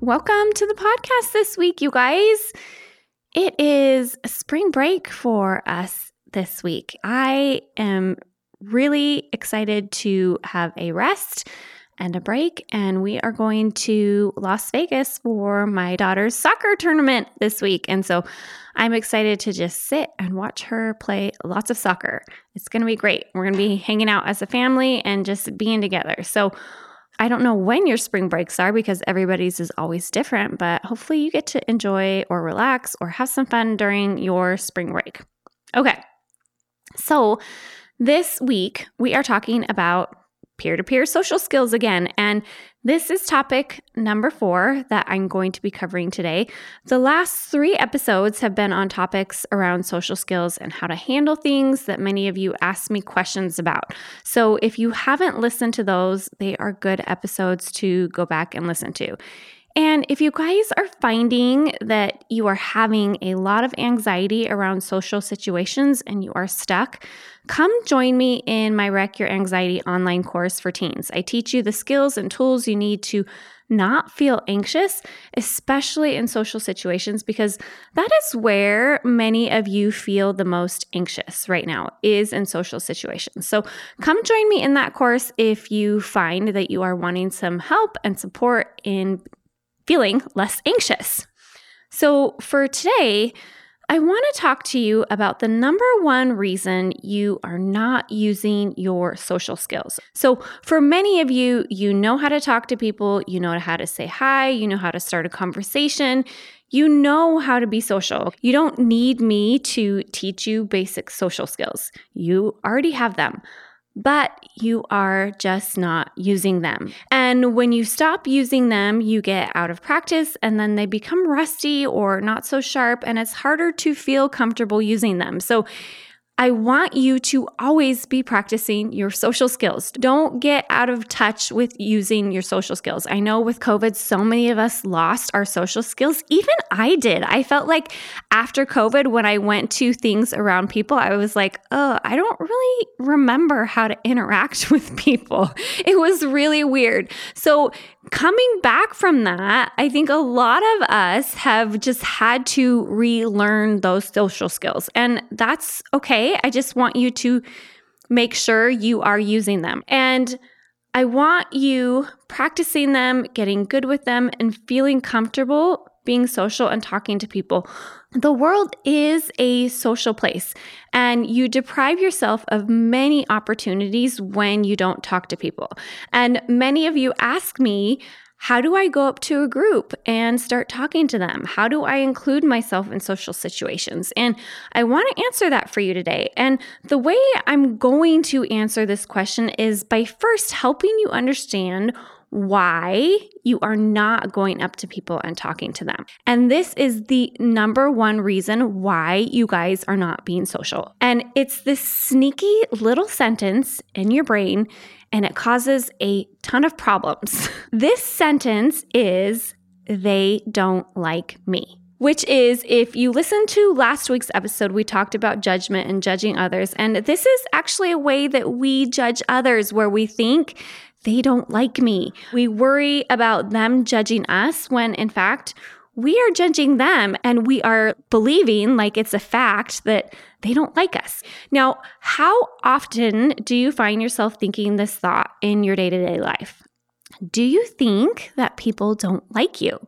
welcome to the podcast this week, you guys. It is spring break for us this week. I am really excited to have a rest and a break, and we are going to Las Vegas for my daughter's soccer tournament this week. And so I'm excited to just sit and watch her play lots of soccer. It's going to be great. We're going to be hanging out as a family and just being together. So I don't know when your spring breaks are because everybody's is always different, but hopefully you get to enjoy or relax or have some fun during your spring break. Okay. So, this week we are talking about peer to peer social skills again. And this is topic number four that I'm going to be covering today. The last three episodes have been on topics around social skills and how to handle things that many of you asked me questions about. So if you haven't listened to those, they are good episodes to go back and listen to. And if you guys are finding that you are having a lot of anxiety around social situations and you are stuck, come join me in my Wreck Your Anxiety online course for teens. I teach you the skills and tools you need to not feel anxious, especially in social situations, because that is where many of you feel the most anxious right now, is in social situations. So come join me in that course if you find that you are wanting some help and support in feeling less anxious. So, for today, I want to talk to you about the number one reason you are not using your social skills. So, for many of you, you know how to talk to people, you know how to say hi, you know how to start a conversation, you know how to be social. You don't need me to teach you basic social skills, you already have them but you are just not using them. And when you stop using them, you get out of practice and then they become rusty or not so sharp, and it's harder to feel comfortable using them. So, I want you to always be practicing your social skills. Don't get out of touch with using your social skills. I know with COVID, so many of us lost our social skills. Even I did. I felt like after COVID, when I went to things around people, I was like, oh, I don't really remember how to interact with people. It was really weird. So coming back from that, I think a lot of us have just had to relearn those social skills. And that's okay. I just want you to make sure you are using them. And I want you practicing them, getting good with them, and feeling comfortable being social and talking to people. The world is a social place, and you deprive yourself of many opportunities when you don't talk to people. And many of you ask me, how do I go up to a group and start talking to them? How do I include myself in social situations? And I want to answer that for you today. And the way I'm going to answer this question is by first helping you understand why you are not going up to people and talking to them. And this is the number one reason why you guys are not being social. And it's this sneaky little sentence in your brain, and it causes a ton of problems. this sentence is, they don't like me which is if you listen to last week's episode, we talked about judgment and judging others. And this is actually a way that we judge others where we think they don't like me. We worry about them judging us when in fact, we are judging them and we are believing like it's a fact that they don't like us. Now, how often do you find yourself thinking this thought in your day to day life? Do you think that people don't like you?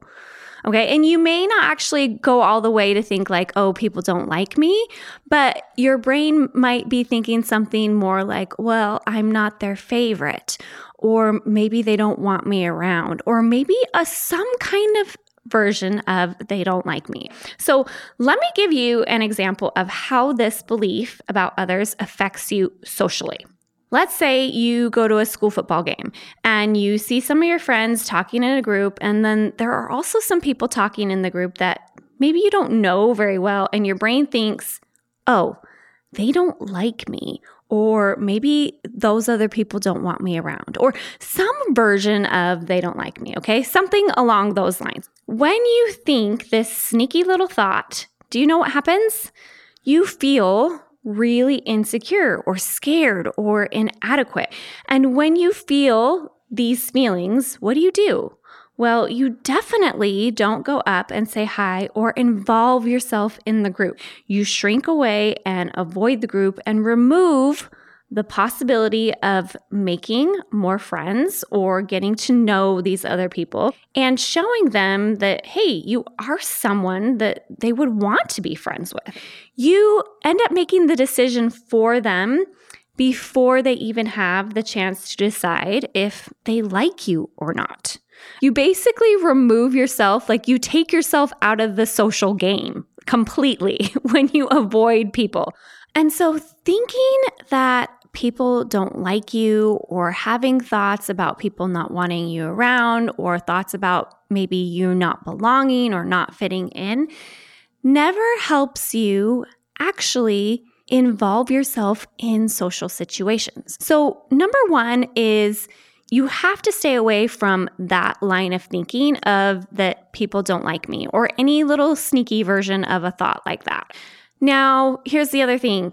Okay. And you may not actually go all the way to think like, oh, people don't like me, but your brain might be thinking something more like, well, I'm not their favorite, or maybe they don't want me around, or maybe a some kind of version of they don't like me. So, let me give you an example of how this belief about others affects you socially. Let's say you go to a school football game and you see some of your friends talking in a group, and then there are also some people talking in the group that maybe you don't know very well, and your brain thinks, oh, they don't like me, or maybe those other people don't want me around, or some version of they don't like me, okay? Something along those lines. When you think this sneaky little thought, do you know what happens? You feel really insecure or scared or inadequate. And when you feel these feelings, what do you do? Well, you definitely don't go up and say hi or involve yourself in the group. You shrink away and avoid the group and remove the possibility of making more friends or getting to know these other people and showing them that, hey, you are someone that they would want to be friends with. You end up making the decision for them before they even have the chance to decide if they like you or not. You basically remove yourself, like you take yourself out of the social game completely when you avoid people. And so, thinking that people don't like you or having thoughts about people not wanting you around or thoughts about maybe you not belonging or not fitting in never helps you actually involve yourself in social situations. So, number one is you have to stay away from that line of thinking of that people don't like me or any little sneaky version of a thought like that. Now, here's the other thing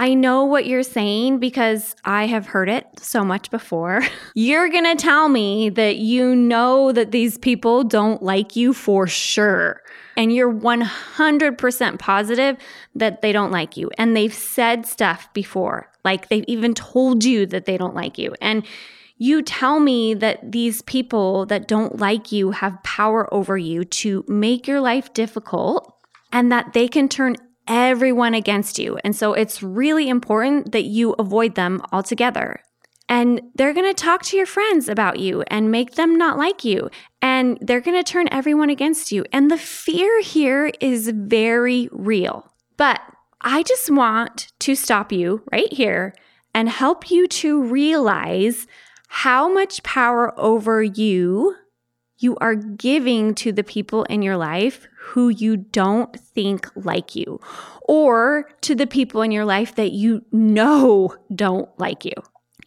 I know what you're saying because I have heard it so much before. You're going to tell me that you know that these people don't like you for sure. And you're 100% positive that they don't like you. And they've said stuff before, like they've even told you that they don't like you. And you tell me that these people that don't like you have power over you to make your life difficult and that they can turn everyone against you. And so it's really important that you avoid them altogether. And they're going to talk to your friends about you and make them not like you. And they're going to turn everyone against you. And the fear here is very real. But I just want to stop you right here and help you to realize how much power over you you are giving to the people in your life who you don't think like you, or to the people in your life that you know don't like you.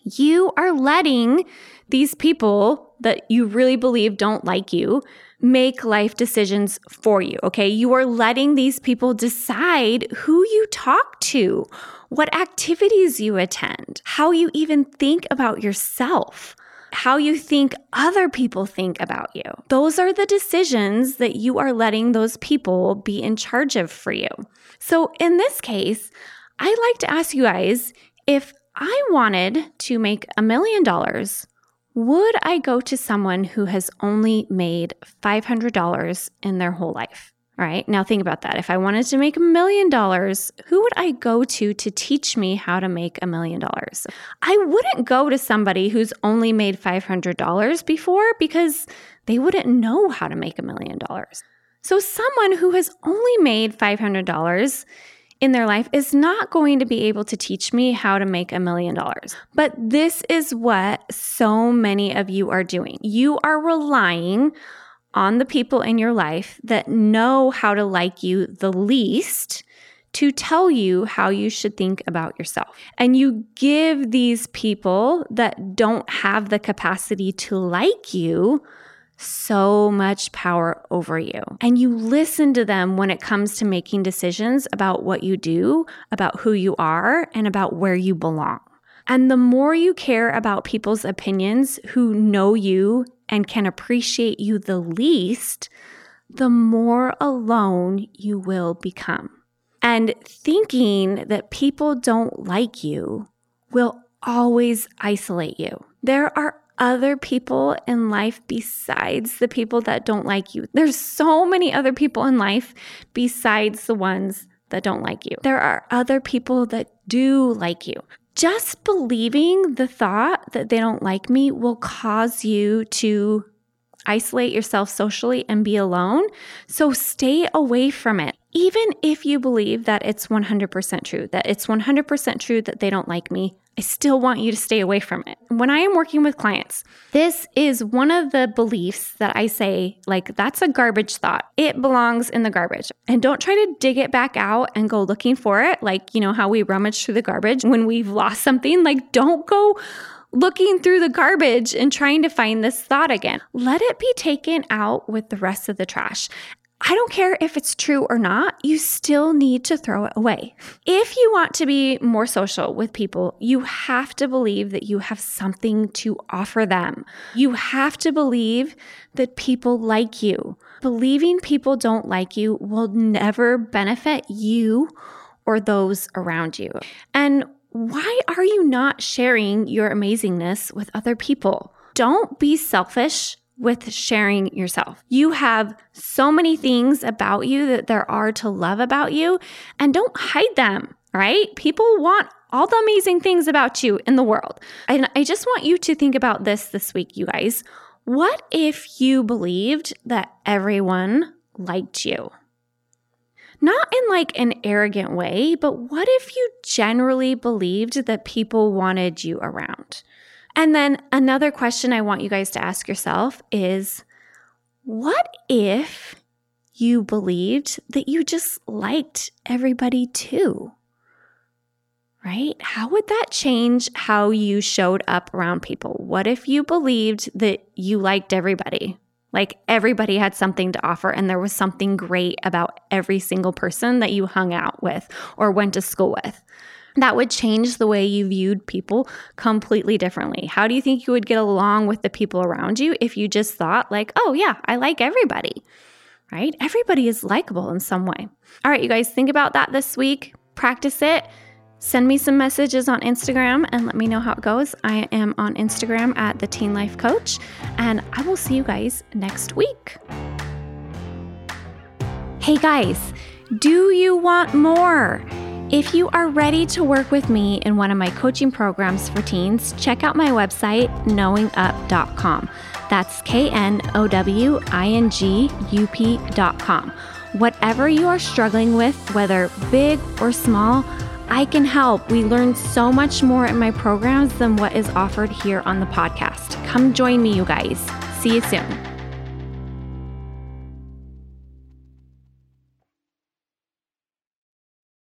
You are letting these people that you really believe don't like you make life decisions for you. Okay. You are letting these people decide who you talk to, what activities you attend, how you even think about yourself how you think other people think about you. Those are the decisions that you are letting those people be in charge of for you. So, in this case, I'd like to ask you guys if I wanted to make a million dollars, would I go to someone who has only made $500 in their whole life? All right, now think about that. If I wanted to make a million dollars, who would I go to to teach me how to make a million dollars? I wouldn't go to somebody who's only made $500 before because they wouldn't know how to make a million dollars. So, someone who has only made $500 in their life is not going to be able to teach me how to make a million dollars. But this is what so many of you are doing. You are relying on the people in your life that know how to like you the least to tell you how you should think about yourself. And you give these people that don't have the capacity to like you so much power over you. And you listen to them when it comes to making decisions about what you do, about who you are, and about where you belong. And the more you care about people's opinions who know you and can appreciate you the least, the more alone you will become. And thinking that people don't like you will always isolate you. There are other people in life besides the people that don't like you. There's so many other people in life besides the ones that don't like you. There are other people that do like you just believing the thought that they don't like me will cause you to isolate yourself socially and be alone. So stay away from it. Even if you believe that it's 100% true, that it's 100% true that they don't like me, I still want you to stay away from it. When I am working with clients, this is one of the beliefs that I say, like, that's a garbage thought. It belongs in the garbage. And don't try to dig it back out and go looking for it, like, you know, how we rummage through the garbage when we've lost something. Like, don't go looking through the garbage and trying to find this thought again. Let it be taken out with the rest of the trash. I don't care if it's true or not, you still need to throw it away. If you want to be more social with people, you have to believe that you have something to offer them. You have to believe that people like you. Believing people don't like you will never benefit you or those around you. And why are you not sharing your amazingness with other people? Don't be selfish with sharing yourself. You have so many things about you that there are to love about you, and don't hide them, right? People want all the amazing things about you in the world. And I just want you to think about this this week, you guys. What if you believed that everyone liked you? Not in like an arrogant way, but what if you generally believed that people wanted you around? And then another question I want you guys to ask yourself is what if you believed that you just liked everybody too? Right? How would that change how you showed up around people? What if you believed that you liked everybody? Like everybody had something to offer, and there was something great about every single person that you hung out with or went to school with that would change the way you viewed people completely differently. How do you think you would get along with the people around you if you just thought, like, oh, yeah, I like everybody, right? Everybody is likable in some way. All right, you guys, think about that this week, practice it. Send me some messages on Instagram and let me know how it goes. I am on Instagram at the Teen Life Coach, and I will see you guys next week. Hey guys, do you want more? If you are ready to work with me in one of my coaching programs for teens, check out my website, knowingup.com. That's K N O W I N G U P.com. Whatever you are struggling with, whether big or small, I can help. We learn so much more in my programs than what is offered here on the podcast. Come join me, you guys. See you soon.